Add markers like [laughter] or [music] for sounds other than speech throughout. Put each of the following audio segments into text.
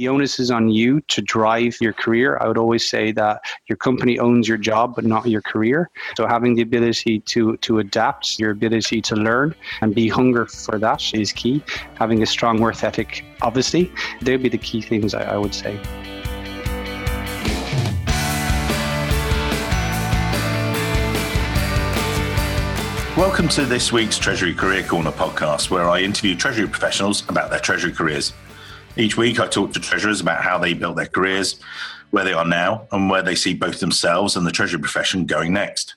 the onus is on you to drive your career. I would always say that your company owns your job, but not your career. So having the ability to to adapt, your ability to learn, and be hunger for that is key. Having a strong work ethic, obviously, they'd be the key things I, I would say. Welcome to this week's Treasury Career Corner podcast, where I interview Treasury professionals about their Treasury careers. Each week, I talk to treasurers about how they built their careers, where they are now, and where they see both themselves and the Treasury profession going next.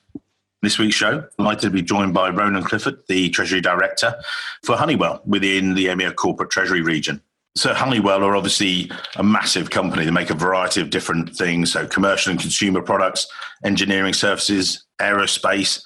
This week's show, I'm delighted to be joined by Ronan Clifford, the Treasury Director for Honeywell within the EMEA Corporate Treasury region. So Honeywell are obviously a massive company. They make a variety of different things, so commercial and consumer products, engineering services, aerospace,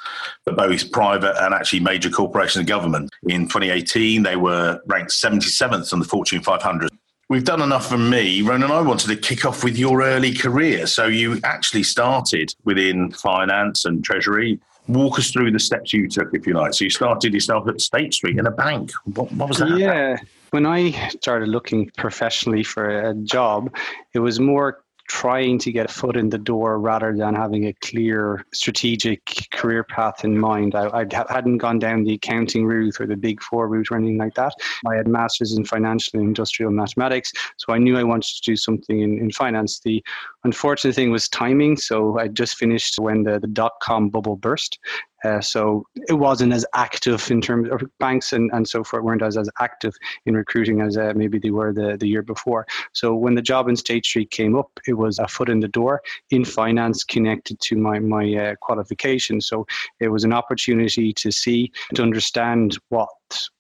but both private and actually major corporations and government. In 2018, they were ranked 77th on the Fortune 500. We've done enough for me. Ronan, I wanted to kick off with your early career. So you actually started within finance and treasury. Walk us through the steps you took, if you like. So you started yourself at State Street in a bank. What, what was that? Yeah. About? When I started looking professionally for a job, it was more trying to get a foot in the door rather than having a clear strategic career path in mind. I, I hadn't gone down the accounting route or the big four route or anything like that. I had masters in financial and industrial mathematics, so I knew I wanted to do something in, in finance. The unfortunate thing was timing. So I just finished when the, the dot com bubble burst. Uh, so it wasn't as active in terms of banks and, and so forth weren't as, as active in recruiting as uh, maybe they were the, the year before. So when the job in State Street came up, it was a foot in the door in finance connected to my, my uh, qualification. So it was an opportunity to see, to understand what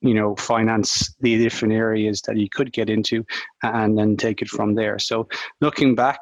you know finance the different areas that you could get into and then take it from there so looking back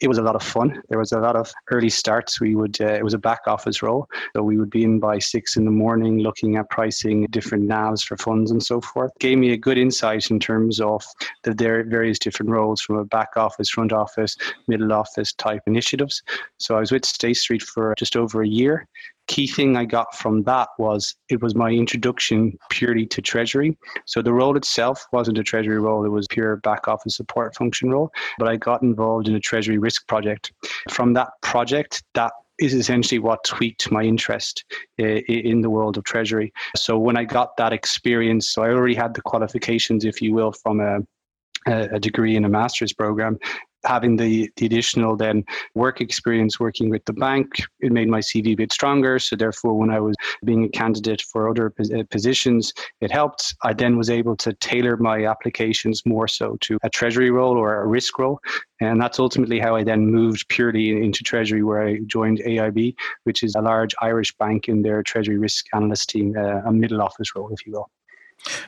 it was a lot of fun. There was a lot of early starts. We would uh, it was a back office role, so we would be in by six in the morning, looking at pricing different NAVs for funds and so forth. Gave me a good insight in terms of the various different roles from a back office, front office, middle office type initiatives. So I was with State Street for just over a year, key thing I got from that was it was my introduction purely to Treasury. So the role itself wasn't a Treasury role, it was pure back office support function role. But I got involved in a Treasury risk project. From that project, that is essentially what tweaked my interest eh, in the world of treasury. So when I got that experience, so I already had the qualifications, if you will, from a a degree in a master's program having the, the additional then work experience working with the bank, it made my CV a bit stronger. So therefore, when I was being a candidate for other uh, positions, it helped. I then was able to tailor my applications more so to a treasury role or a risk role. And that's ultimately how I then moved purely into Treasury, where I joined AIB, which is a large Irish bank in their Treasury risk analyst team, uh, a middle office role, if you will.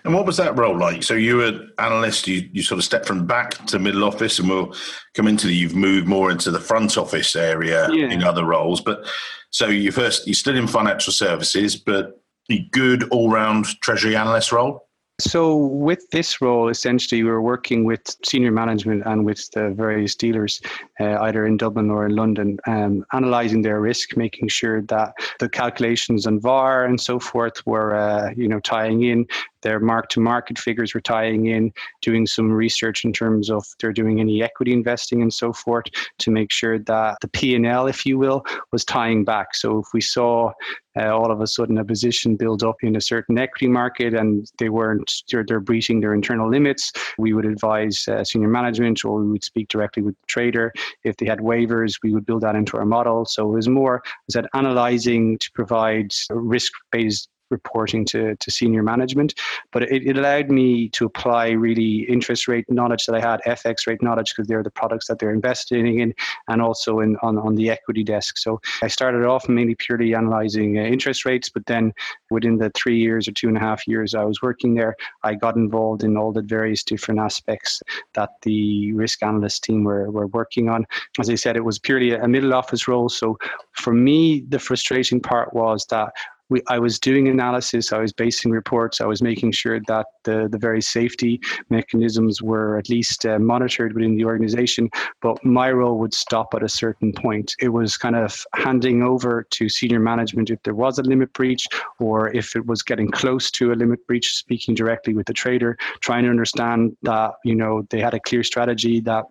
And what was that role like? So you were analyst, you, you sort of stepped from back to middle office, and we'll come into the, you've moved more into the front office area yeah. in other roles. But so you first, you stood in financial services, but a good all round treasury analyst role? So, with this role, essentially, we are working with senior management and with the various dealers, uh, either in Dublin or in London, um, analysing their risk, making sure that the calculations on VAR and so forth were, uh, you know, tying in their mark to market figures were tying in, doing some research in terms of they're doing any equity investing and so forth to make sure that the P&L, if you will, was tying back. So if we saw uh, all of a sudden a position build up in a certain equity market and they weren't they're, they're breaching their internal limits we would advise uh, senior management or we would speak directly with the trader if they had waivers we would build that into our model so it was more is said analyzing to provide risk based reporting to, to senior management. But it, it allowed me to apply really interest rate knowledge that I had, FX rate knowledge, because they're the products that they're investing in, and also in on, on the equity desk. So I started off mainly purely analyzing uh, interest rates, but then within the three years or two and a half years I was working there, I got involved in all the various different aspects that the risk analyst team were, were working on. As I said, it was purely a middle office role. So for me, the frustrating part was that we, I was doing analysis, I was basing reports, I was making sure that the, the very safety mechanisms were at least uh, monitored within the organization. But my role would stop at a certain point. It was kind of handing over to senior management if there was a limit breach or if it was getting close to a limit breach, speaking directly with the trader, trying to understand that, you know, they had a clear strategy that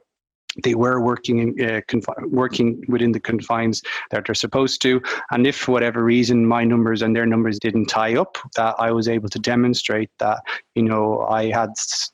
they were working in, uh, confi- working within the confines that they're supposed to. And if for whatever reason my numbers and their numbers didn't tie up, that I was able to demonstrate that you know I had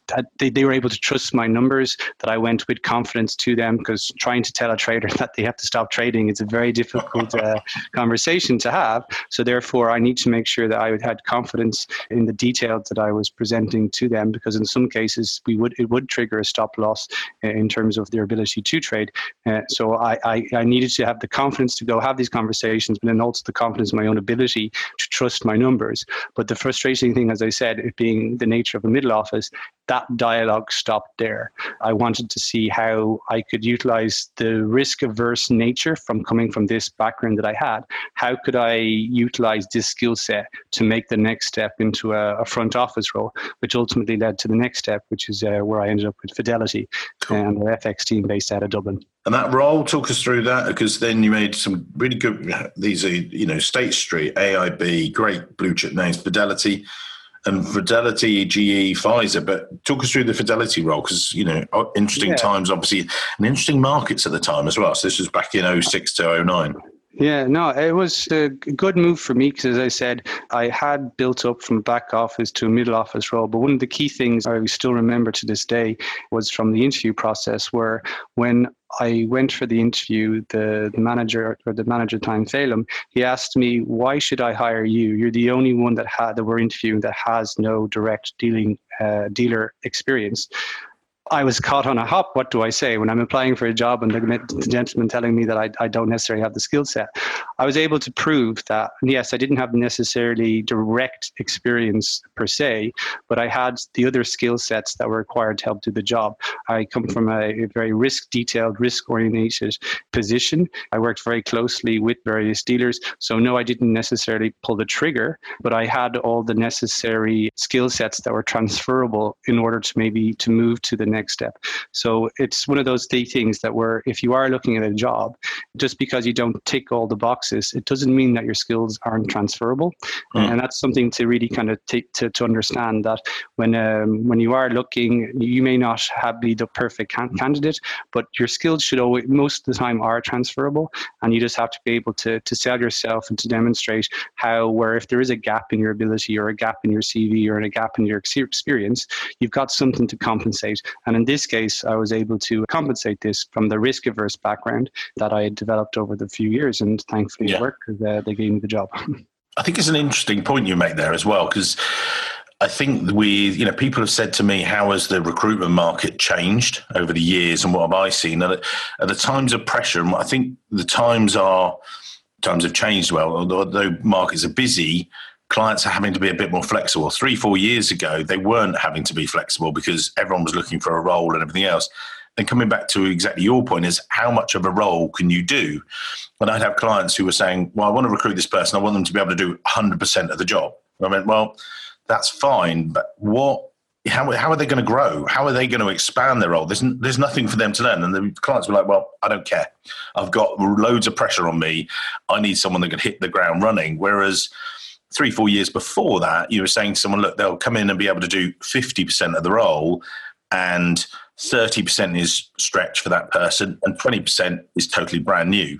that they, they were able to trust my numbers, that I went with confidence to them. Because trying to tell a trader [laughs] that they have to stop trading is a very difficult uh, conversation to have. So therefore, I need to make sure that I had confidence in the details that I was presenting to them, because in some cases we would it would trigger a stop loss uh, in terms of their ability to trade. Uh, so I, I, I, needed to have the confidence to go have these conversations, but then also the confidence in my own ability to trust my numbers. But the frustrating thing, as I said, it being the nature of a middle office, that dialogue stopped there. I wanted to see how I could utilize the risk averse nature from coming from this background that I had. How could I utilize this skill set to make the next step into a, a, front office role, which ultimately led to the next step, which is uh, where I ended up with Fidelity cool. and the FX team based out of Dublin. And that role, talk us through that because then you made some really good. These are you know State Street, AIB, great blue chip names, Fidelity and Fidelity, GE, Pfizer. But talk us through the Fidelity role because, you know, interesting yeah. times, obviously, and interesting markets at the time as well. So this was back in 06 to 09. Yeah, no, it was a good move for me because, as I said, I had built up from back office to a middle office role. But one of the key things I still remember to this day was from the interview process, where when I went for the interview, the, manager or the manager time Phelim, he asked me, "Why should I hire you? You're the only one that had that we're interviewing that has no direct dealing uh, dealer experience." I was caught on a hop. What do I say when I'm applying for a job and the, gentleman telling me that I, I don't necessarily have the skill set? I was able to prove that, yes, I didn't have necessarily direct experience per se, but I had the other skill sets that were required to help do the job. I come from a, a very risk detailed, risk oriented position. I worked very closely with various dealers. So, no, I didn't necessarily pull the trigger, but I had all the necessary skill sets that were transferable in order to maybe to move to the next step. So it's one of those things that where if you are looking at a job, just because you don't tick all the boxes, it doesn't mean that your skills aren't transferable. Mm. And that's something to really kind of take to, to understand that when um, when you are looking, you may not have be the perfect can- candidate, but your skills should always most of the time are transferable, and you just have to be able to to sell yourself and to demonstrate how where if there is a gap in your ability or a gap in your CV or a gap in your experience, you've got something to compensate and in this case, I was able to compensate this from the risk averse background that I had developed over the few years. And thankfully, yeah. it worked because uh, they gave me the job. [laughs] I think it's an interesting point you make there as well, because I think we, you know, people have said to me, how has the recruitment market changed over the years and what have I seen? At, at the times of pressure, and I think the times are, times have changed well, although markets are busy, clients are having to be a bit more flexible. Three, four years ago, they weren't having to be flexible because everyone was looking for a role and everything else. And coming back to exactly your point is how much of a role can you do? And I'd have clients who were saying, well, I want to recruit this person. I want them to be able to do 100% of the job. And I meant, well, that's fine, but what how, how are they going to grow? How are they going to expand their role? There's, there's nothing for them to learn. And the clients were like, well, I don't care. I've got loads of pressure on me. I need someone that can hit the ground running. Whereas three, four years before that, you were saying to someone, look, they'll come in and be able to do 50% of the role and 30% is stretch for that person and 20% is totally brand new.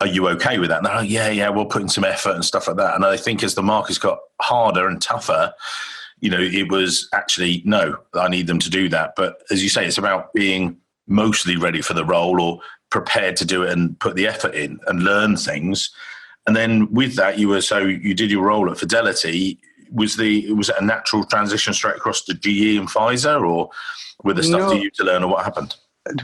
Are you okay with that? No, yeah, yeah, we'll put in some effort and stuff like that. And I think as the markets got harder and tougher, you know, it was actually, no, I need them to do that. But as you say, it's about being mostly ready for the role or prepared to do it and put the effort in and learn things and then with that, you were so you did your role at Fidelity. Was the was it a natural transition straight across to GE and Pfizer, or were there stuff no. for you to learn, or what happened?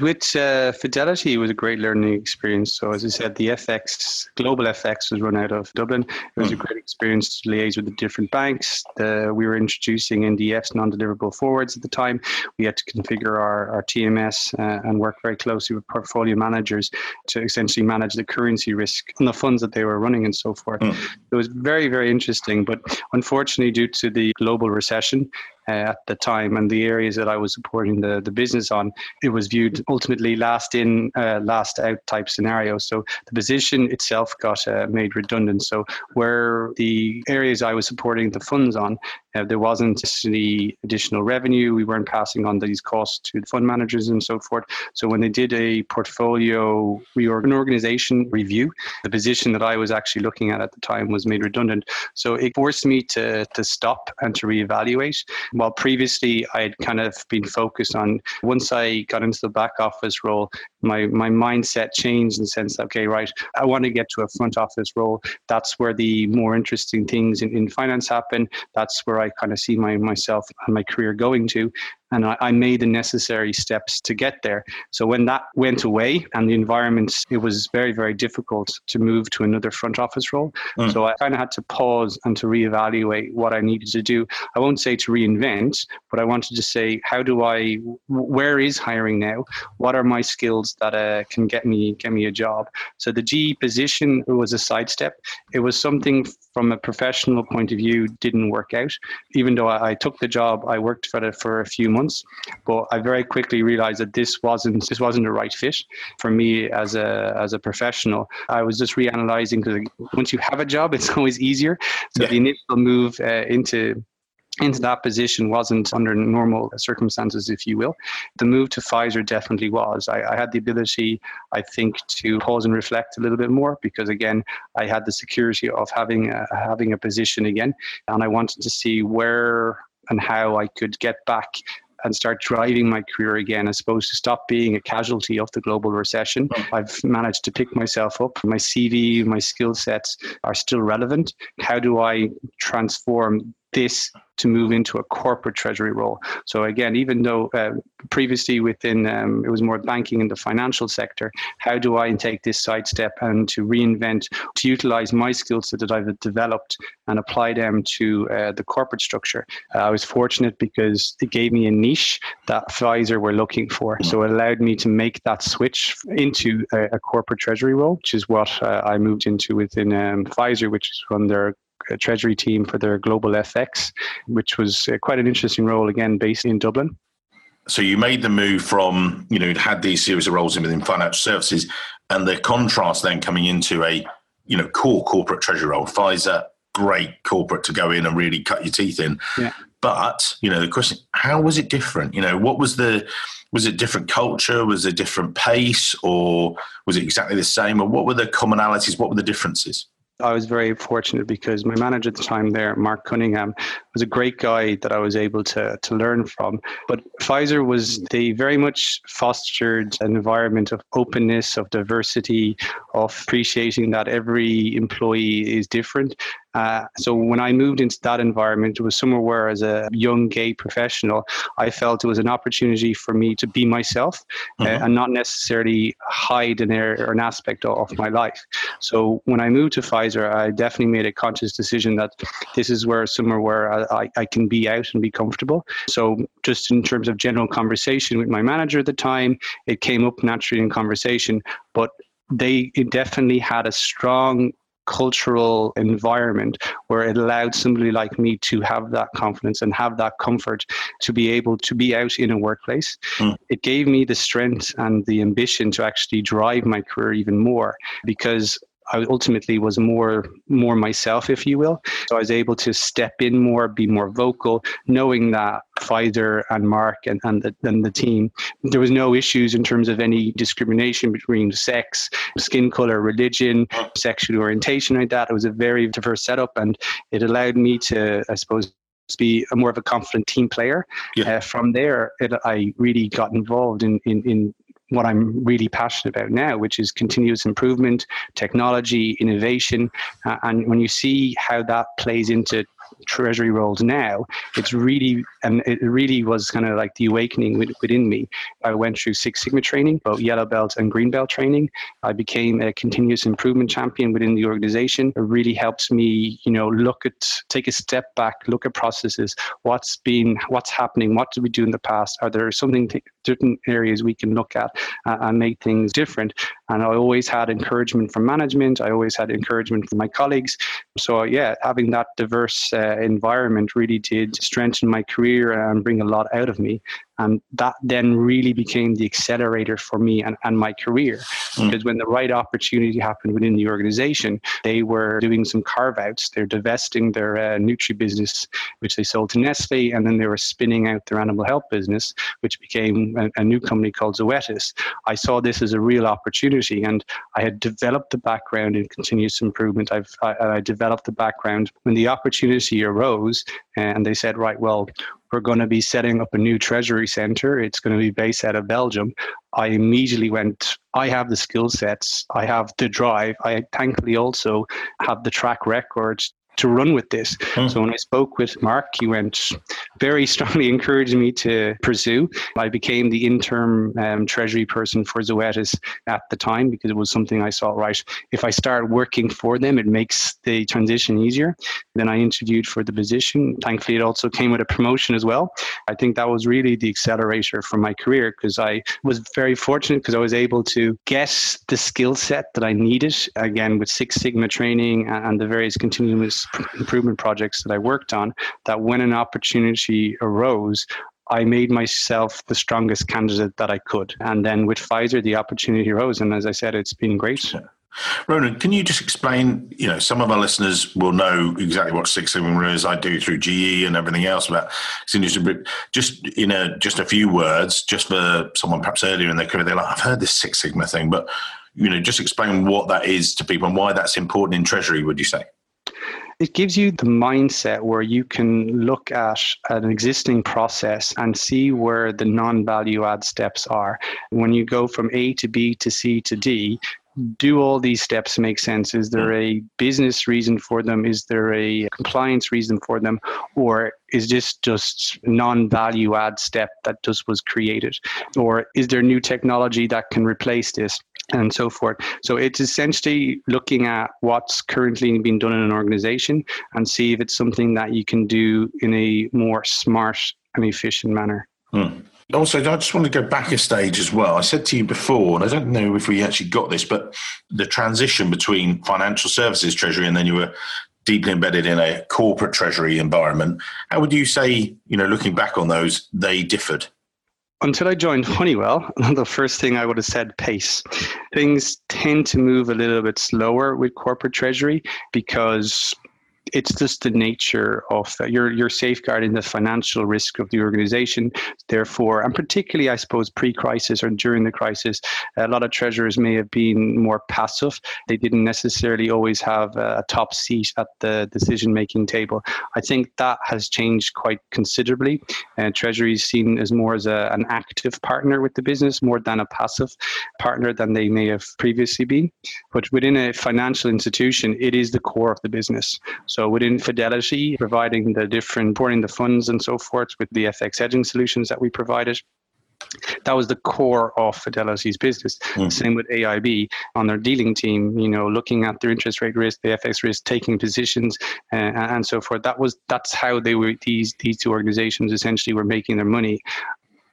With uh, Fidelity, it was a great learning experience. So, as I said, the FX, global FX was run out of Dublin. It was mm. a great experience to liaise with the different banks. The, we were introducing NDFs, non deliverable forwards at the time. We had to configure our, our TMS uh, and work very closely with portfolio managers to essentially manage the currency risk and the funds that they were running and so forth. Mm. It was very, very interesting. But unfortunately, due to the global recession, at the time and the areas that I was supporting the, the business on, it was viewed ultimately last in, uh, last out type scenario. So the position itself got uh, made redundant. So where the areas I was supporting the funds on, uh, there wasn't any additional revenue. We weren't passing on these costs to the fund managers and so forth. So when they did a portfolio reorganization review, the position that I was actually looking at at the time was made redundant. So it forced me to, to stop and to reevaluate. While previously I had kind of been focused on, once I got into the back office role, my, my mindset changed in the sense that, okay, right, I want to get to a front office role. That's where the more interesting things in, in finance happen. That's where I kind of see my myself and my career going to and I, I, made the necessary steps to get there. So when that went away and the environment, it was very, very difficult to move to another front office role. Mm. So I kind of had to pause and to reevaluate what I needed to do. I won't say to reinvent, but I wanted to say, how do I, where is hiring now? What are my skills that uh, can get me get me a job? So the GE position was a sidestep. It was something from a professional point of view didn't work out. Even though I, I took the job, I worked for it for a few months months. But I very quickly realized that this wasn't this wasn't the right fit for me as a as a professional. I was just reanalyzing because once you have a job, it's [laughs] always easier. So yeah. the initial move uh, into into that position wasn't under normal circumstances, if you will. The move to Pfizer definitely was. I, I, had the ability, I think, to pause and reflect a little bit more because, again, I had the security of having a, having a position again, and I wanted to see where and how I could get back and start driving my career again as opposed to stop being a casualty of the global recession. Hmm. I've managed to pick myself up. My CV, my skill sets are still relevant. How do I transform this to move into a corporate treasury role. So again, even though uh, previously within um, it was more banking in the financial sector, how do I take this sidestep and to reinvent, to utilize my skills that I've developed and apply them to uh, the corporate structure? Uh, I was fortunate because it gave me a niche that Pfizer were looking for. So it allowed me to make that switch into a, a corporate treasury role, which is what uh, I moved into within um, Pfizer, which is on their treasury team for their global FX, which was uh, quite an interesting role, again, based in Dublin. So you made the move from, you know, you'd had these series of roles within financial services and the contrast then coming into a, you know, core corporate treasury role. Pfizer, great corporate to go in and really cut your teeth in. Yeah. But, you know, the question, how was it different? You know, what was the, was it different culture? Was it different pace or was it exactly the same? Or what were the commonalities? What were the differences? I was very fortunate because my manager at the time there, Mark Cunningham, was a great guy that I was able to, to learn from. But Pfizer was, they very much fostered an environment of openness, of diversity, of appreciating that every employee is different. Uh, so when I moved into that environment, it was somewhere where, as a young gay professional, I felt it was an opportunity for me to be myself uh, mm-hmm. uh, and not necessarily hide an area or an aspect of, of, my life. So when I moved to Pfizer, I definitely made a conscious decision that this is where somewhere where I, I can be out and be comfortable. So just in terms of general conversation with my manager at the time, it came up naturally in conversation, but they definitely had a strong cultural environment where it allowed somebody like me to have that confidence and have that comfort to be able to be out in a workplace. Mm. It gave me the strength and the ambition to actually drive my career even more because I ultimately was more more myself, if you will. So I was able to step in more, be more vocal, knowing that Pfizer and Mark and, and, the, and the team, there was no issues in terms of any discrimination between sex, skin color, religion, sexual orientation like that. It was a very diverse setup and it allowed me to, I suppose, be a more of a confident team player. Yeah. Uh, from there, it, I really got involved in, in, in what I'm really passionate about now, which is continuous improvement, technology, innovation. Uh, and when you see how that plays into treasury roles now, it's really, and it really was kind of like the awakening within me. I went through Six Sigma training, both yellow belt and green belt training. I became a continuous improvement champion within the organization. It really helps me, you know, look at, take a step back, look at processes, what's been, what's happening, what did we do in the past? Are there something, certain areas we can look at uh, and make things different? And I always had encouragement from management. I always had encouragement from my colleagues. So yeah, having that diverse uh, environment really did strengthen my career and bring a lot out of me. And that then really became the accelerator for me and, and my career. Mm. Because when the right opportunity happened within the organization, they were doing some carve outs. They're divesting their uh, Nutri business, which they sold to Nestle, and then they were spinning out their animal health business, which became a, a new company called Zoetis. I saw this as a real opportunity, and I had developed the background in continuous improvement. I've I, I developed the background when the opportunity arose, and they said, right, well, we're going to be setting up a new treasury center. It's going to be based out of Belgium. I immediately went, I have the skill sets, I have the drive. I thankfully also have the track record to run with this. Mm. So when I spoke with Mark, he went very [laughs] strongly encouraging me to pursue. I became the interim um, treasury person for Zoetis at the time because it was something I saw right. If I start working for them, it makes the transition easier. Then I interviewed for the position. Thankfully, it also came with a promotion as well. I think that was really the accelerator for my career because I was very fortunate because I was able to get the skill set that I needed again with Six Sigma training and the various continuous improvement projects that I worked on that when an opportunity arose, I made myself the strongest candidate that I could. And then with Pfizer, the opportunity arose. And as I said, it's been great. Ronan, can you just explain? You know, some of our listeners will know exactly what Six Sigma is. I do through GE and everything else about just in a just a few words, just for someone perhaps earlier in their career, they're like, I've heard this Six Sigma thing, but you know, just explain what that is to people and why that's important in Treasury. Would you say? It gives you the mindset where you can look at an existing process and see where the non value add steps are. When you go from A to B to C to D, do all these steps make sense? Is there a business reason for them? Is there a compliance reason for them? Or is this just non-value add step that just was created? Or is there new technology that can replace this? And so forth. So it's essentially looking at what's currently being done in an organization and see if it's something that you can do in a more smart and efficient manner. Hmm. Also, I just want to go back a stage as well. I said to you before, and I don't know if we actually got this, but the transition between financial services treasury and then you were deeply embedded in a corporate treasury environment. How would you say, you know, looking back on those, they differed? Until I joined Honeywell, [laughs] the first thing I would have said pace. Things tend to move a little bit slower with corporate treasury because it's just the nature of uh, you're you're safeguarding the financial risk of the organization. Therefore, and particularly, I suppose, pre-crisis or during the crisis, a lot of treasurers may have been more passive. They didn't necessarily always have a top seat at the decision-making table. I think that has changed quite considerably. Uh, Treasury is seen as more as a, an active partner with the business, more than a passive partner than they may have previously been. But within a financial institution, it is the core of the business. So within Fidelity, providing the different, pouring the funds and so forth with the FX hedging solutions that we provided. That was the core of Fidelity's business. Mm. Same with AIB on their dealing team, you know, looking at their interest rate risk, the FX risk, taking positions, uh, and so forth. That was that's how they were. These these two organizations essentially were making their money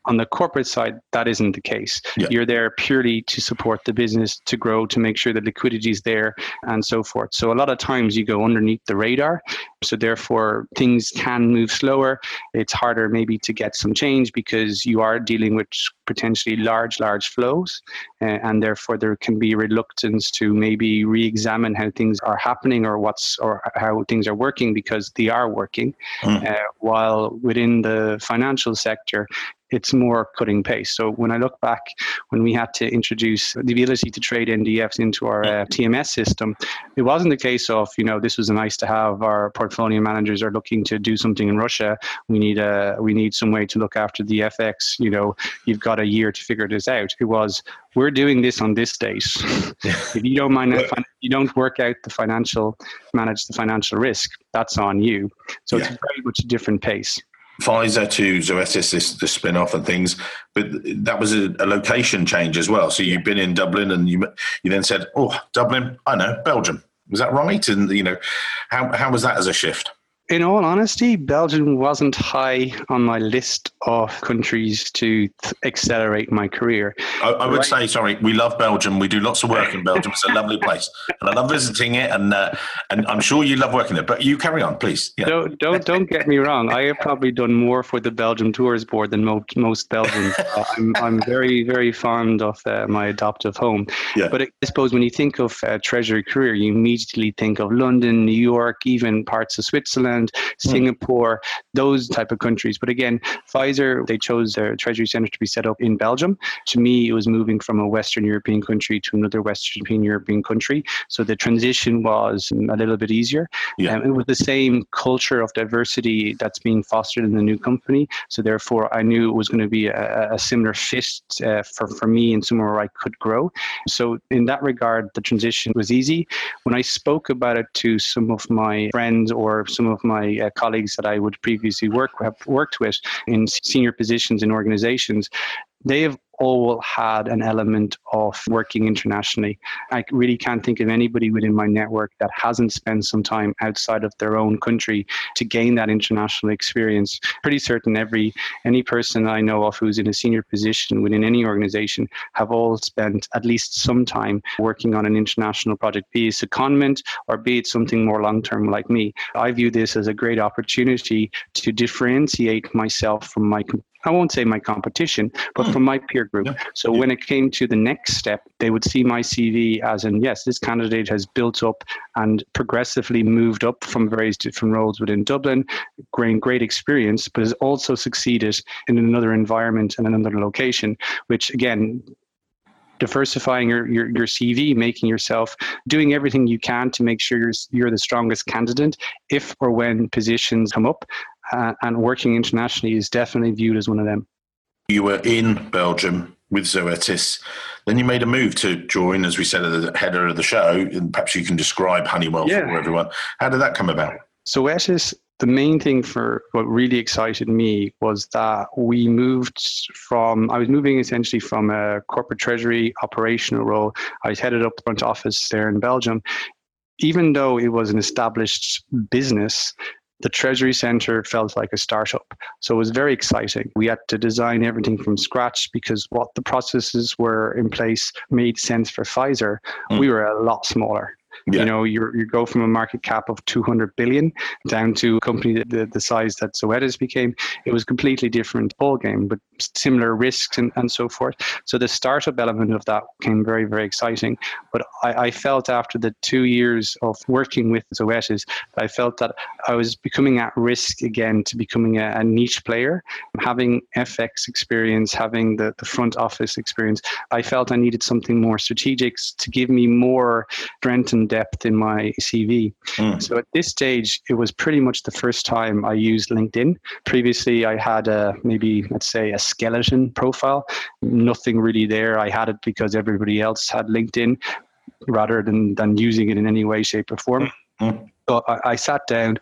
on the corporate side, that isn't the case. Yeah. You're there purely to support the business to grow, to make sure that liquidity is there, and so forth. So a lot of times you go underneath the radar. So therefore, things can move slower. It's harder maybe to get some change because you are dealing with potentially large, large flows, uh, and therefore there can be reluctance to maybe re-examine how things are happening or what's or how things are working because they are working. Mm. Uh, while within the financial sector, it's more cutting pace. So when I look back, when we had to introduce the ability to trade NDFs into our uh, TMS system, it wasn't the case of, you know, this was nice to have, our portfolio managers are looking to do something in Russia. We need a we need some way to look after the FX. You know, you've got a year to figure this out. It was we're doing this on this date. [laughs] if you don't mind, if you don't work out the financial manage the financial risk. That's on you. So yeah. it's very much a different pace. Pfizer to Zoetis, this the spin off and things, but that was a, a, location change as well. So you've been in Dublin and you you then said, "Oh, Dublin, I know Belgium." Was that right? And you know, how how was that as a shift? In all honesty, Belgium wasn't high on my list of countries to th- accelerate my career. I, I would right. say, sorry, we love Belgium. We do lots of work in [laughs] Belgium. It's a lovely place, and I love visiting it. And uh, and I'm sure you love working there. But you carry on, please. Yeah. Don't don't don't get me wrong. I have probably done more for the Belgium Tours Board than most most Belgians. [laughs] I'm I'm very very fond of uh, my adoptive home. Yeah. But I suppose when you think of uh, Treasury career, you immediately think of London, New York, even parts of Switzerland Thailand, hmm. Singapore, those type of countries. But again, Pfizer, they chose their Treasury Center to be set up in Belgium. To me, it was moving from a Western European country to another Western European country. So the transition was a little bit easier. Yeah. Um, it was the same culture of diversity that's being fostered in the new company. So therefore, I knew it was going to be a, a similar fit uh, for, for me and somewhere where I could grow. So in that regard, the transition was easy. When I spoke about it to some of my friends or some of my uh, colleagues that I would previously work have worked with in senior positions in organizations, they have all had an element of working internationally. I really can't think of anybody within my network that hasn't spent some time outside of their own country to gain that international experience. Pretty certain every any person I know of who's in a senior position within any organization have all spent at least some time working on an international project, be it a secondment or be it something more long term like me. I view this as a great opportunity to differentiate myself from my I won't say my competition, but hmm. from my peer group. Yeah. So yeah. when it came to the next step, they would see my CV as in, yes, this candidate has built up and progressively moved up from various different roles within Dublin, gained great experience, but has also succeeded in another environment and another location, which again, diversifying your, your, your CV, making yourself doing everything you can to make sure you're, you're the strongest candidate if or when positions come up uh, and working internationally is definitely viewed as one of them. You were in Belgium with Zoetis. Then you made a move to join, as we said at the header of the show, and perhaps you can describe Honeywell yeah. for everyone. How did that come about? Zoetis, the main thing for what really excited me was that we moved from, I was moving essentially from a corporate treasury operational role. I was headed up front office there in Belgium even though it was an established business, the Treasury Center felt like a startup. So it was very exciting. We had to design everything from scratch because what the processes were in place made sense for Pfizer. Mm. We were a lot smaller. Yeah. You know, you you go from a market cap of 200 billion down to a company the, the size that Zoetis became. It was completely different ball game, but similar risks and, and so forth. So the startup element of that came very, very exciting. But I, I felt after the two years of working with Zoetis, I felt that I was becoming at risk again to becoming a, a niche player. Having FX experience, having the, the front office experience, I felt I needed something more strategic to give me more strength and depth in my CV. Mm. So at this stage, it was pretty much the first time I used LinkedIn. Previously, I had a maybe, let's say, a skeleton profile, nothing really there. I had it because everybody else had LinkedIn rather than, than using it in any way, shape, or form. Mm. So I, I sat down,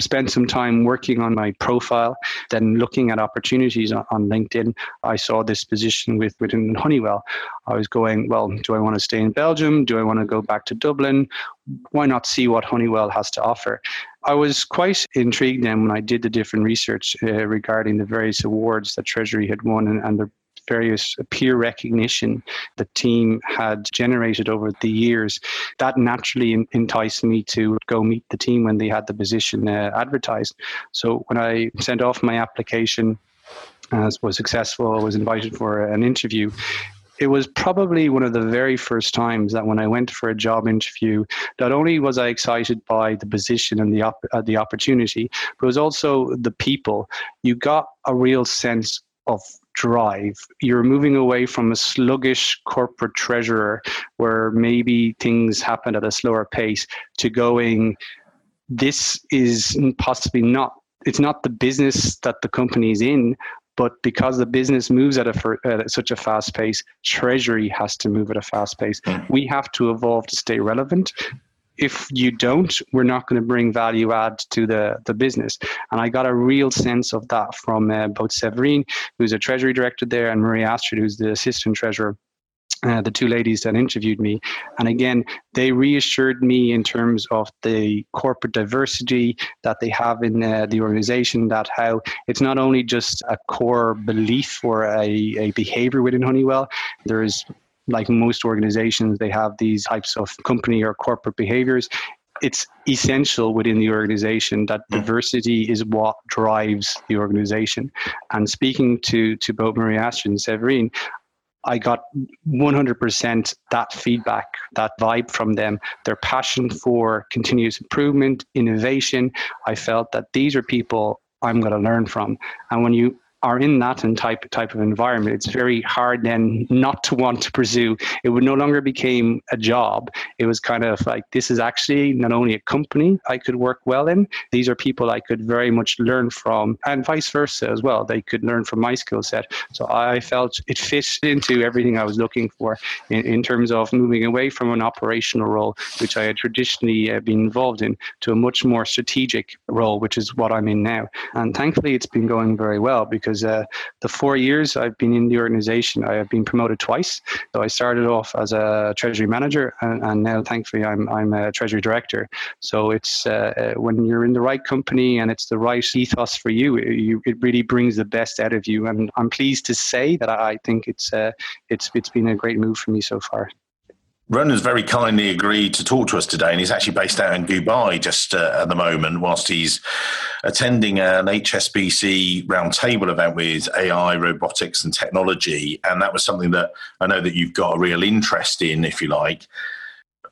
spent some time working on my profile, then looking at opportunities on, on, LinkedIn. I saw this position with within Honeywell. I was going, well, do I want to stay in Belgium? Do I want to go back to Dublin? Why not see what Honeywell has to offer? I was quite intrigued then when I did the different research uh, regarding the various awards that Treasury had won and, and the various peer recognition the team had generated over the years, that naturally enticed me to go meet the team when they had the position uh, advertised. So when I sent off my application, as was successful, I was invited for an interview it was probably one of the very first times that when I went for a job interview, not only was I excited by the position and the op- uh, the opportunity, but it was also the people. You got a real sense of drive. You're moving away from a sluggish corporate treasurer where maybe things happen at a slower pace to going this is possibly not it's not the business that the company is in but because the business moves at, a, at such a fast pace treasury has to move at a fast pace mm. we have to evolve to stay relevant if you don't, we're not going to bring value add to the, the business. And I got a real sense of that from uh, both Severine, who's a treasury director there, and Marie Astrid, who's the assistant treasurer uh, the two ladies that interviewed me. And again, they reassured me in terms of the corporate diversity that they have in uh, the organization, that how it's not only just a core belief or a, a behavior within Honeywell, there is like most organizations, they have these types of company or corporate behaviors it's essential within the organization that mm. diversity is what drives the organization. And speaking to to both Maria Astrid and Severine, I got 100% that feedback, that vibe from them, their passion for continuous improvement, innovation. I felt that these are people I'm going to learn from. And when you are in that and type type of environment, it's very hard then not to want to pursue. It would no longer became a job. It was kind of like this is actually not only a company I could work well in. These are people I could very much learn from, and vice versa as well. They could learn from my skill set. So I felt it fit into everything I was looking for in, in terms of moving away from an operational role, which I had traditionally uh, been involved in, to a much more strategic role, which is what I'm in now. And thankfully, it's been going very well because because uh, the four years I've been in the organization, I have been promoted twice. So I started off as a treasury manager, and, and now thankfully I'm I'm a treasury director. So it's uh, uh when you're in the right company and it's the right ethos for you, it, you, it really brings the best out of you. And I'm pleased to say that I think it's uh, it's it's been a great move for me so far. Ronan's very kindly agreed to talk to us today, and he's actually based out in Dubai just uh, at the moment, whilst he's attending an HSBC roundtable event with AI, robotics, and technology. And that was something that I know that you've got a real interest in, if you like.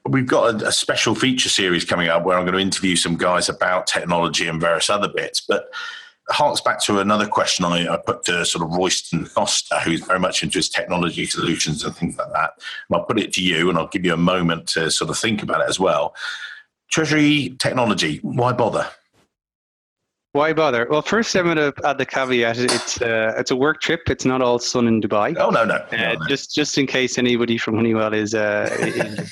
We've got a, a special feature series coming up where I'm going to interview some guys about technology and various other bits, but harks back to another question I, I, put to sort of Royston Foster, who's very much into his technology solutions and things like that. And I'll put it to you and I'll give you a moment to sort of think about it as well. Treasury technology, why bother? Why bother? Well, first I'm going to add the caveat: it's uh, it's a work trip. It's not all sun in Dubai. Oh no, no, uh, no, no. just just in case anybody from Honeywell is. Uh,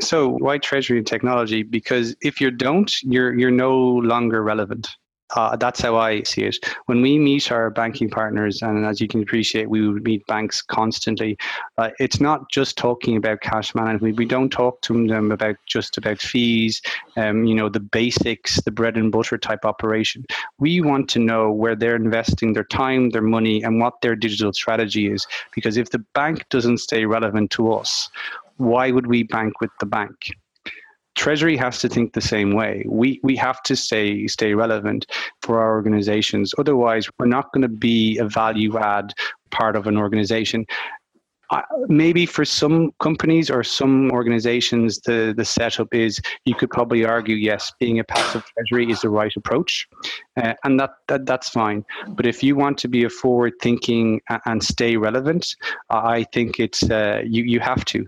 so why treasury and technology? Because if you don't, you're you're no longer relevant. Uh, that's how I see it. When we meet our banking partners, and as you can appreciate, we meet banks constantly. Uh, it's not just talking about cash management. We don't talk to them about just about fees, um, you know, the basics, the bread and butter type operation. We want to know where they're investing their time, their money, and what their digital strategy is. Because if the bank doesn't stay relevant to us, why would we bank with the bank? Treasury has to think the same way. We we have to stay stay relevant for our organizations. Otherwise, we're not going to be a value add part of an organization. Uh, maybe for some companies or some organizations, the, the setup is you could probably argue, yes, being a passive treasury is the right approach, uh, and that, that that's fine. But if you want to be a forward thinking and stay relevant, I think it's uh, you you have to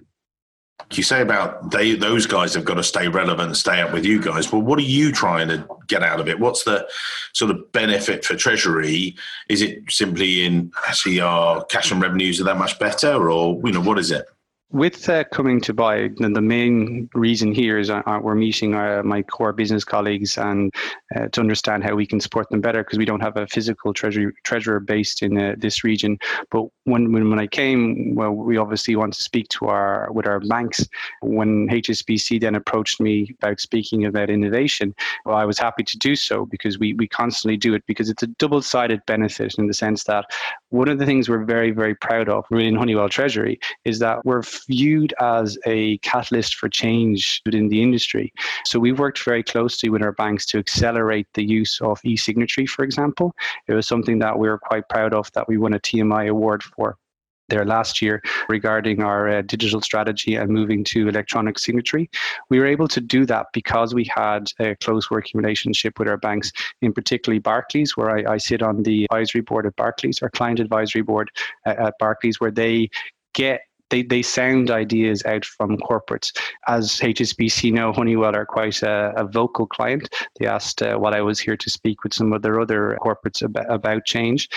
you say about they those guys have got to stay relevant, stay up with you guys. Well, what are you trying to get out of it? What's the sort of benefit for Treasury? Is it simply in actually our cash and revenues are that much better, or you know what is it? With uh, coming to buy, the, main reason here is uh, uh we're meeting uh, my core business colleagues and uh, to understand how we can support them better because we don't have a physical treasury, treasurer based in uh, this region. But when, when when I came, well, we obviously want to speak to our with our banks. When HSBC then approached me about speaking about innovation, well, I was happy to do so because we we constantly do it because it's a double sided benefit in the sense that one of the things we're very very proud of in Honeywell Treasury is that we're viewed as a catalyst for change within the industry. So we've worked very closely with our banks to accelerate the use of e-signatory, for example. It was something that we were quite proud of that we won a TMI award for there last year regarding our uh, digital strategy and moving to electronic signatory. We were able to do that because we had a close working relationship with our banks, in particularly Barclays, where I, I sit on the advisory board at Barclays, our client advisory board uh, at Barclays, where they get they, they sound ideas out from corporates. As HSBC know, Honeywell are quite a, a vocal client. They asked uh, what I was here to speak with some of their other corporates about, about change.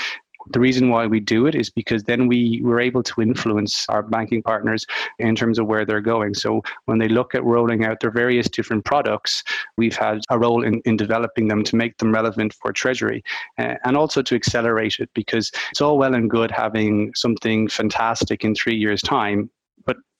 The reason why we do it is because then we were able to influence our banking partners in terms of where they're going. So when they look at rolling out their various different products, we've had a role in, in developing them to make them relevant for Treasury uh, and also to accelerate it because it's all well and good having something fantastic in three years' time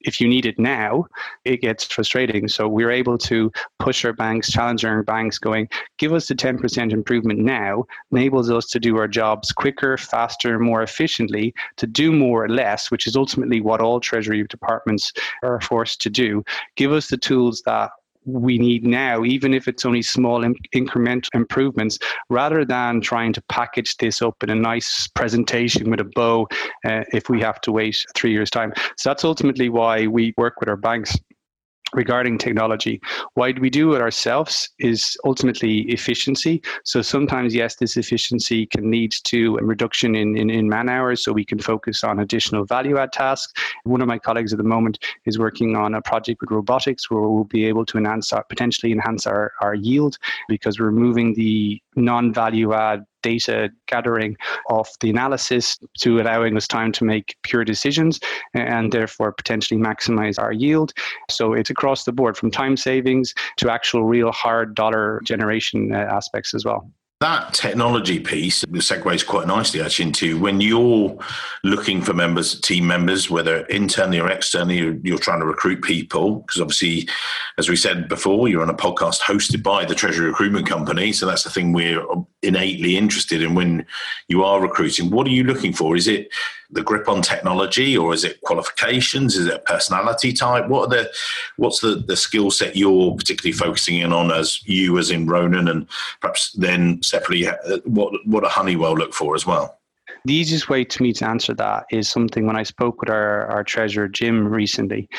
if you need it now, it gets frustrating. So we're able to push our banks, challenge our banks, going, give us the 10% improvement now, enables us to do our jobs quicker, faster, more efficiently, to do more or less, which is ultimately what all Treasury departments are forced to do. Give us the tools that we need now, even if it's only small in- incremental improvements, rather than trying to package this up in a nice presentation with a bow uh, if we have to wait three years' time. So that's ultimately why we work with our banks regarding technology. Why do we do it ourselves is ultimately efficiency. So sometimes, yes, this efficiency can lead to a reduction in, in, in man hours so we can focus on additional value add tasks. One of my colleagues at the moment is working on a project with robotics where we'll be able to enhance our, potentially enhance our, our yield because we're moving the non-value add data gathering of the analysis to allowing us time to make pure decisions and therefore potentially maximize our yield. So it's across the board from time savings to actual real hard dollar generation uh, aspects as well that technology piece segues quite nicely actually into when you're looking for members, team members, whether internally or externally, you're, you're trying to recruit people. Because obviously, as we said before, you're on a podcast hosted by the Treasury Recruitment Company. So that's the thing we're innately interested in when you are recruiting. What are you looking for? Is it the grip on technology or is it qualifications is it a personality type what are the what's the, the skill set you're particularly focusing in on as you as in ronan and perhaps then separately uh, what what a honeywell look for as well the easiest way to me to answer that is something when I spoke with our, our treasurer, Jim, recently.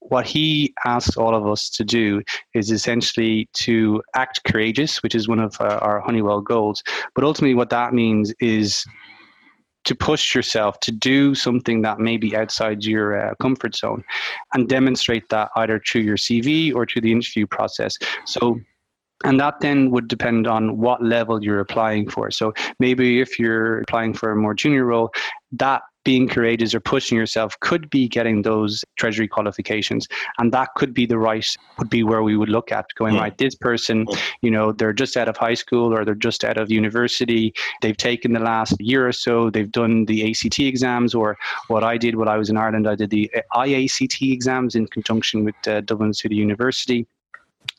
What he asks all of us to do is essentially to act courageous, which is one of uh, our Honeywell goals. But ultimately, what that means is to push yourself to do something that may be outside your uh, comfort zone and demonstrate that either through your CV or through the interview process. So and that then would depend on what level you're applying for. So maybe if you're applying for a more junior role, that being courageous or pushing yourself could be getting those treasury qualifications. And that could be the right would be where we would look at going right this person you know they're just out of high school or they're just out of university. They've taken the last year or so they've done the ACT exams or what I did when I was in Ireland I did the IACT exams in conjunction with uh, Dublin City University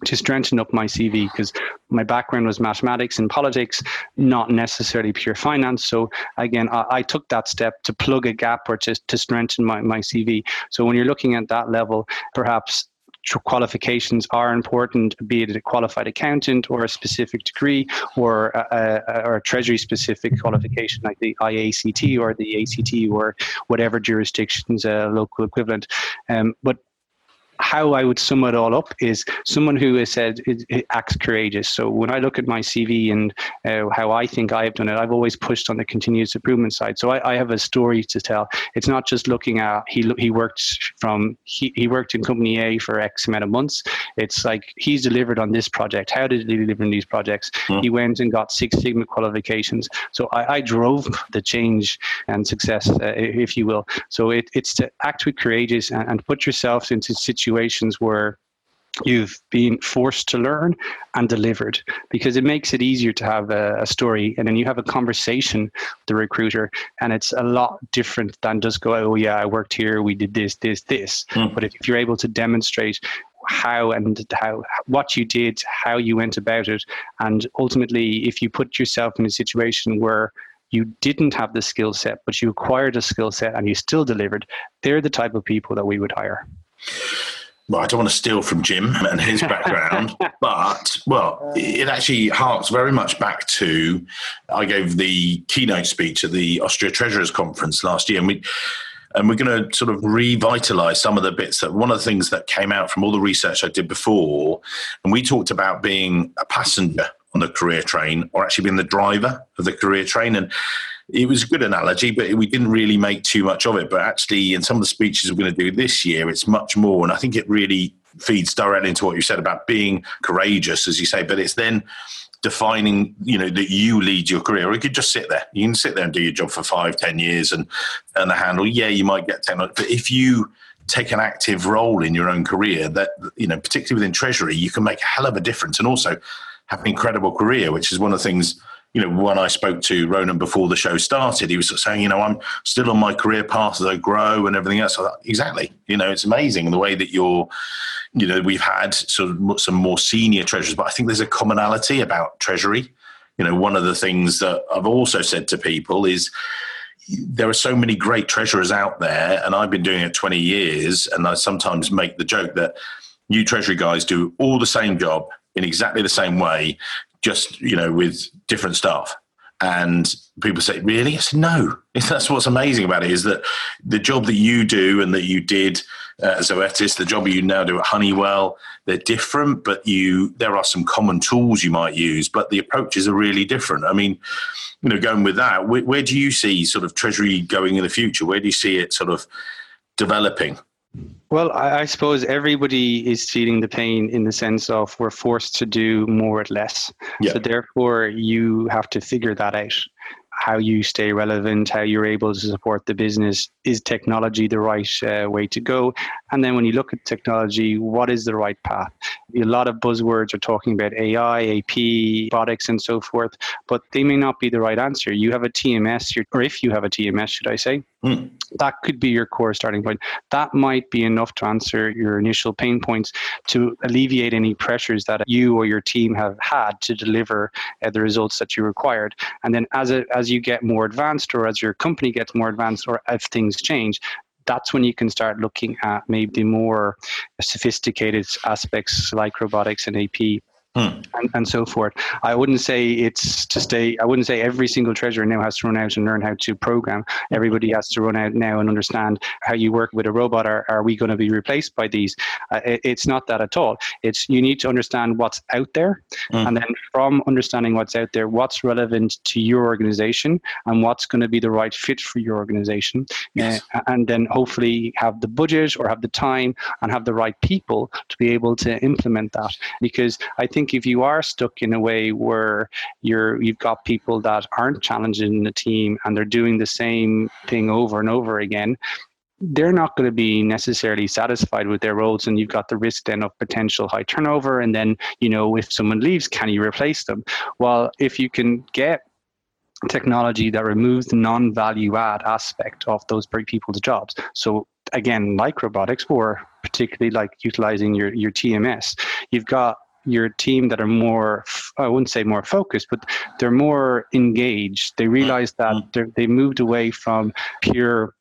to strengthen up my CV because my background was mathematics and politics, not necessarily pure finance. So again, I, I, took that step to plug a gap or to, to strengthen my, my CV. So when you're looking at that level, perhaps qualifications are important, be it a qualified accountant or a specific degree or a, a, or a treasury specific qualification like the IACT or the ACT or whatever jurisdiction's local equivalent. Um, but how I would sum it all up is someone who has said it, it acts courageous. So when I look at my CV and uh, how I think I've done it, I've always pushed on the continuous improvement side. So I, I, have a story to tell. It's not just looking at he he worked from he, he worked in company A for X amount of months. It's like he's delivered on this project. How did he deliver on these projects? Hmm. He went and got Six Sigma qualifications. So I, I drove the change and success, uh, if you will. So it, it's to act with courageous and, and put yourself into situations situations where you've been forced to learn and delivered because it makes it easier to have a, a, story and then you have a conversation with the recruiter and it's a lot different than just go oh yeah i worked here we did this this this mm. but if you're able to demonstrate how and how what you did how you went about it and ultimately if you put yourself in a situation where you didn't have the skill set but you acquired a skill set and you still delivered they're the type of people that we would hire well, I don't want to steal from Jim and his background, [laughs] but well, it actually harks very much back to I gave the keynote speech at the Austria Treasurers Conference last year, and we and we're going to sort of revitalize some of the bits that one of the things that came out from all the research I did before, and we talked about being a passenger on the career train or actually being the driver of the career train and it was a good analogy, but we didn't really make too much of it. But actually, in some of the speeches we're going to do this year, it's much more. And I think it really feeds directly into what you said about being courageous, as you say. But it's then defining, you know, that you lead your career. Or you could just sit there. You can sit there and do your job for five, ten years and and the handle. Yeah, you might get ten. But if you take an active role in your own career, that you know, particularly within treasury, you can make a hell of a difference, and also have an incredible career, which is one of the things you know, when I spoke to Ronan before the show started, he was saying, you know, I'm still on my career path as I grow and everything else. Thought, exactly. You know, it's amazing the way that you're, you know, we've had sort of some more senior treasurers, but I think there's a commonality about treasury. You know, one of the things that I've also said to people is, there are so many great treasurers out there, and I've been doing it 20 years. And I sometimes make the joke that new treasury guys do all the same job in exactly the same way, just you know with different staff. And people say really? I said no. [laughs] That's what's amazing about it is that the job that you do and that you did uh, as Zoetis, the job you now do at honeywell they're different but you there are some common tools you might use but the approaches are really different. I mean you know going with that where, where do you see sort of treasury going in the future? Where do you see it sort of developing well, I, I, suppose everybody is feeling the pain in the sense of we're forced to do more with less. Yeah. So therefore, you have to figure that out how you stay relevant, how you're able to support the business. Is technology the right uh, way to go? And then when you look at technology, what is the right path? A lot of buzzwords are talking about AI, AP, robotics, and so forth, but they may not be the right answer. You have a TMS, or if you have a TMS, should I say, mm. that could be your core starting point. That might be enough to answer your initial pain points to alleviate any pressures that you or your team have had to deliver uh, the results that you required. And then as a, as you get more advanced, or as your company gets more advanced, or if things change, that's when you can start looking at maybe more sophisticated aspects like robotics and AP Hmm. And, and so forth. I wouldn't say it's to stay. I wouldn't say every single treasurer now has to run out and learn how to program. Everybody has to run out now and understand how you work with a robot. Are, are we going to be replaced by these? Uh, it, it's not that at all. It's you need to understand what's out there, hmm. and then from understanding what's out there, what's relevant to your organization and what's going to be the right fit for your organization, yes. uh, and then hopefully have the budget or have the time and have the right people to be able to implement that. Because I think think if you are stuck in a way where you're you've got people that aren't challenging the team and they're doing the same thing over and over again, they're not going to be necessarily satisfied with their roles and you've got the risk then of potential high turnover and then you know if someone leaves can you replace them? Well if you can get technology that removes the non-value add aspect of those people's jobs so again like robotics or particularly like utilizing your your tms you've got your team that are more i wouldn't say more focused but they're more engaged they realize that mm. they moved away from pure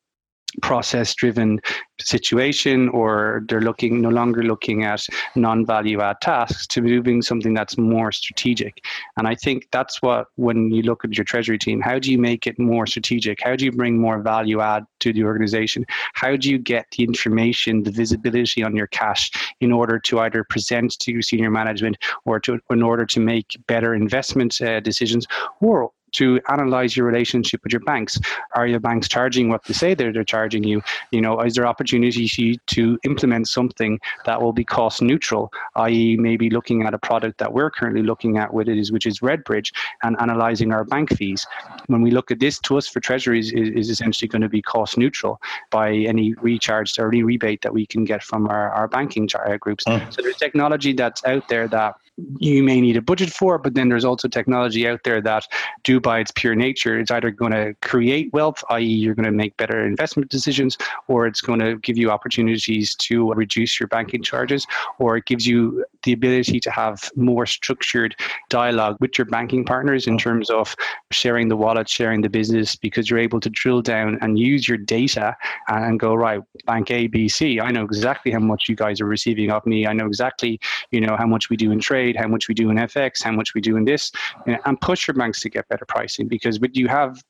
process driven situation or they're looking no longer looking at non-value add tasks to moving something that's more strategic. And i think that's what when you look at your treasury team how do you make it more strategic? How do you bring more value add to the organization? How do you get the information the visibility on your cash in order to either present to senior management or to in order to make better investment uh, decisions or to analyze your relationship with your banks. Are your banks charging what they say they're, they're charging you? You know, is there opportunity to implement something that will be cost neutral, i.e., maybe looking at a product that we're currently looking at with it is which is Redbridge and analyzing our bank fees. When we look at this, to us for treasuries is, is essentially going to be cost neutral by any recharge or any rebate that we can get from our, our banking groups. Mm. So there's technology that's out there that you may need a budget for, but then there's also technology out there that do by its pure nature, it's either going to create wealth, i.e., you're going to make better investment decisions, or it's going to give you opportunities to reduce your banking charges, or it gives you the ability to have more structured dialogue with your banking partners in terms of sharing the wallet, sharing the business, because you're able to drill down and use your data and go, right, bank A, B, C, I know exactly how much you guys are receiving of me. I know exactly, you know, how much we do in trade, how much we do in FX, how much we do in this, and push your banks to get better pricing because when you have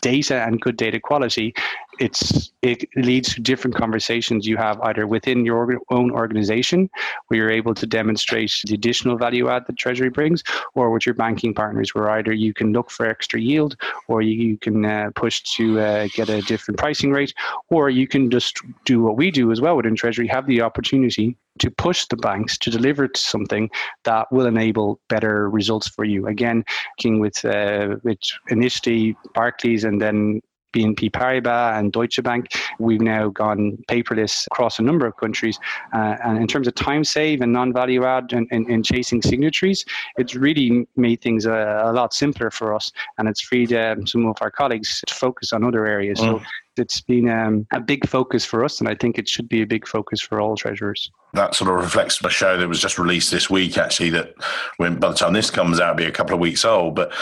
data and good data quality, it's it leads to different conversations you have either within your own organization where you're able to demonstrate the additional value add that treasury brings or with your banking partners where either you can look for extra yield or you, you can uh, push to uh, get a different pricing rate or you can just do what we do as well within treasury have the opportunity to push the banks to deliver to something that will enable better results for you. Again, working with uh, with initially Barclays and then BNP Paribas and Deutsche Bank. We've now gone paperless across a number of countries. Uh, and in terms of time save and non value add and, and, and, chasing signatories, it's really made things a, a, lot simpler for us. And it's freed um, some of our colleagues to focus on other areas. Mm. So it's been um, a big focus for us, and I think it should be a big focus for all treasurers. That sort of reflects the show that was just released this week, actually, that when by the time this comes out, be a couple of weeks old. But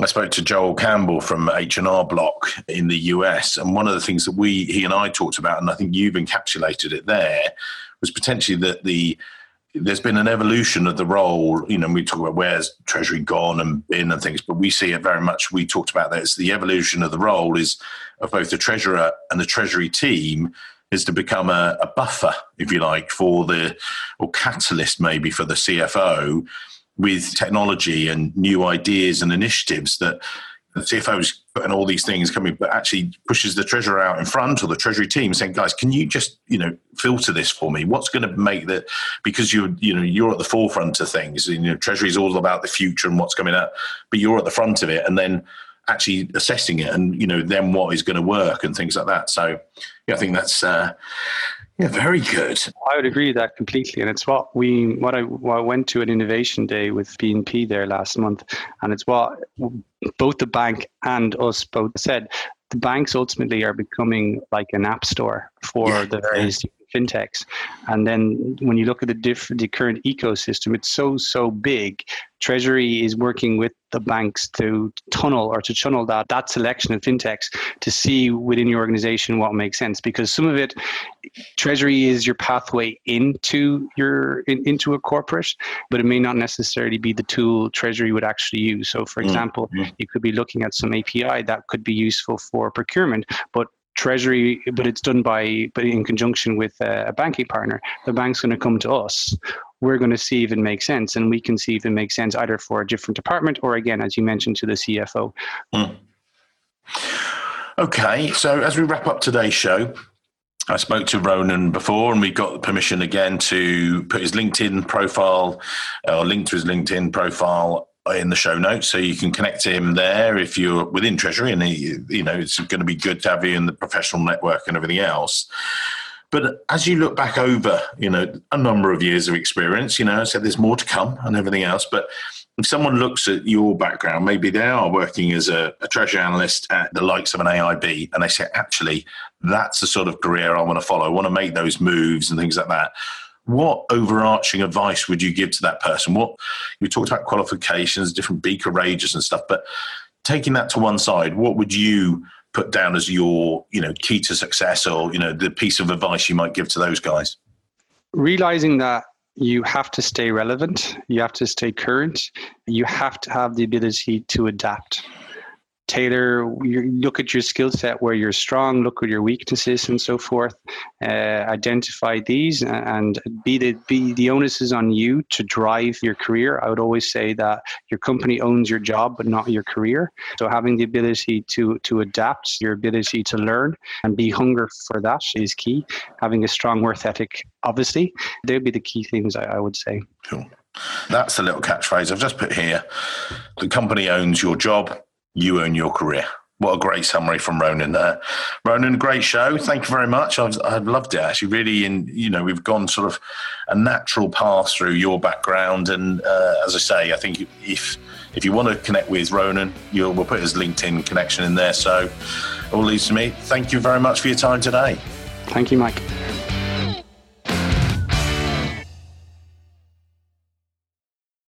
I spoke to Joel Campbell from H&R Block in the US, and one of the things that we, he and I talked about, and I think you've encapsulated it there, was potentially that the there's been an evolution of the role. You know, we talk about where's Treasury gone and been and things, but we see it very much. We talked about that. It's the evolution of the role is of both the treasurer and the Treasury team is to become a, a buffer, if you like, for the or catalyst maybe for the CFO with technology and new ideas and initiatives that the CFO is putting all these things coming, but actually pushes the treasurer out in front or the treasury team saying, guys, can you just, you know, filter this for me? What's going to make that because you're, you know, you're at the forefront of things. You know, treasury is all about the future and what's coming up, but you're at the front of it and then actually assessing it and, you know, then what is going to work and things like that. So yeah, I think that's uh, yeah, very good. I would agree with that completely, and it's what we what I, what I went to an innovation day with BNP there last month, and it's what both the bank and us both said. The banks ultimately are becoming like an app store for yeah, the various fintechs. And then when you look at the different the current ecosystem, it's so so big. Treasury is working with the banks to tunnel or to channel that that selection of fintechs to see within your organization what makes sense. Because some of it, Treasury is your pathway into your in, into a corporate, but it may not necessarily be the tool Treasury would actually use. So, for mm, example, mm-hmm. you could be looking at some API that could be useful for procurement, but treasury, but it's done by, but in conjunction with a, banking partner. The bank's going to come to us. We're going to see if it makes sense, and we can see if it makes sense either for a different department or, again, as you mentioned, to the CFO. Mm. Okay, so as we wrap up today's show, I spoke to Ronan before, and we got permission again to put his LinkedIn profile or link to his LinkedIn profile in the show notes, so you can connect to him there if you're within Treasury, and he, you know it's going to be good to have you in the professional network and everything else. But as you look back over, you know, a number of years of experience, you know, I said there's more to come and everything else. But if someone looks at your background, maybe they are working as a, a treasury analyst at the likes of an AIB, and they say, actually, that's the sort of career I want to follow. I want to make those moves and things like that what overarching advice would you give to that person? What you talked about qualifications, different be courageous and stuff, but taking that to one side, what would you put down as your, you know, key to success or, you know, the piece of advice you might give to those guys? Realizing that you have to stay relevant, you have to stay current, you have to have the ability to adapt tailor look at your skill set where you're strong look at your weaknesses and so forth uh, identify these and be the be the onus is on you to drive your career. I would always say that your company owns your job but not your career. So having the ability to to adapt your ability to learn and be hunger for that is key. Having a strong worth ethic obviously they'd be the key things i, I would say. Cool. That's a little catchphrase I've just put here. The company owns your job you own your career. What a great summary from Ronan there. Ronan, great show. Thank you very much. I've, I've loved it actually. Really, in you know, we've gone sort of a natural path through your background, and uh, as I say, I think if if you want to connect with Ronan, you'll we'll put his LinkedIn connection in there. So, all leads to me. Thank you very much for your time today. Thank you, Mike.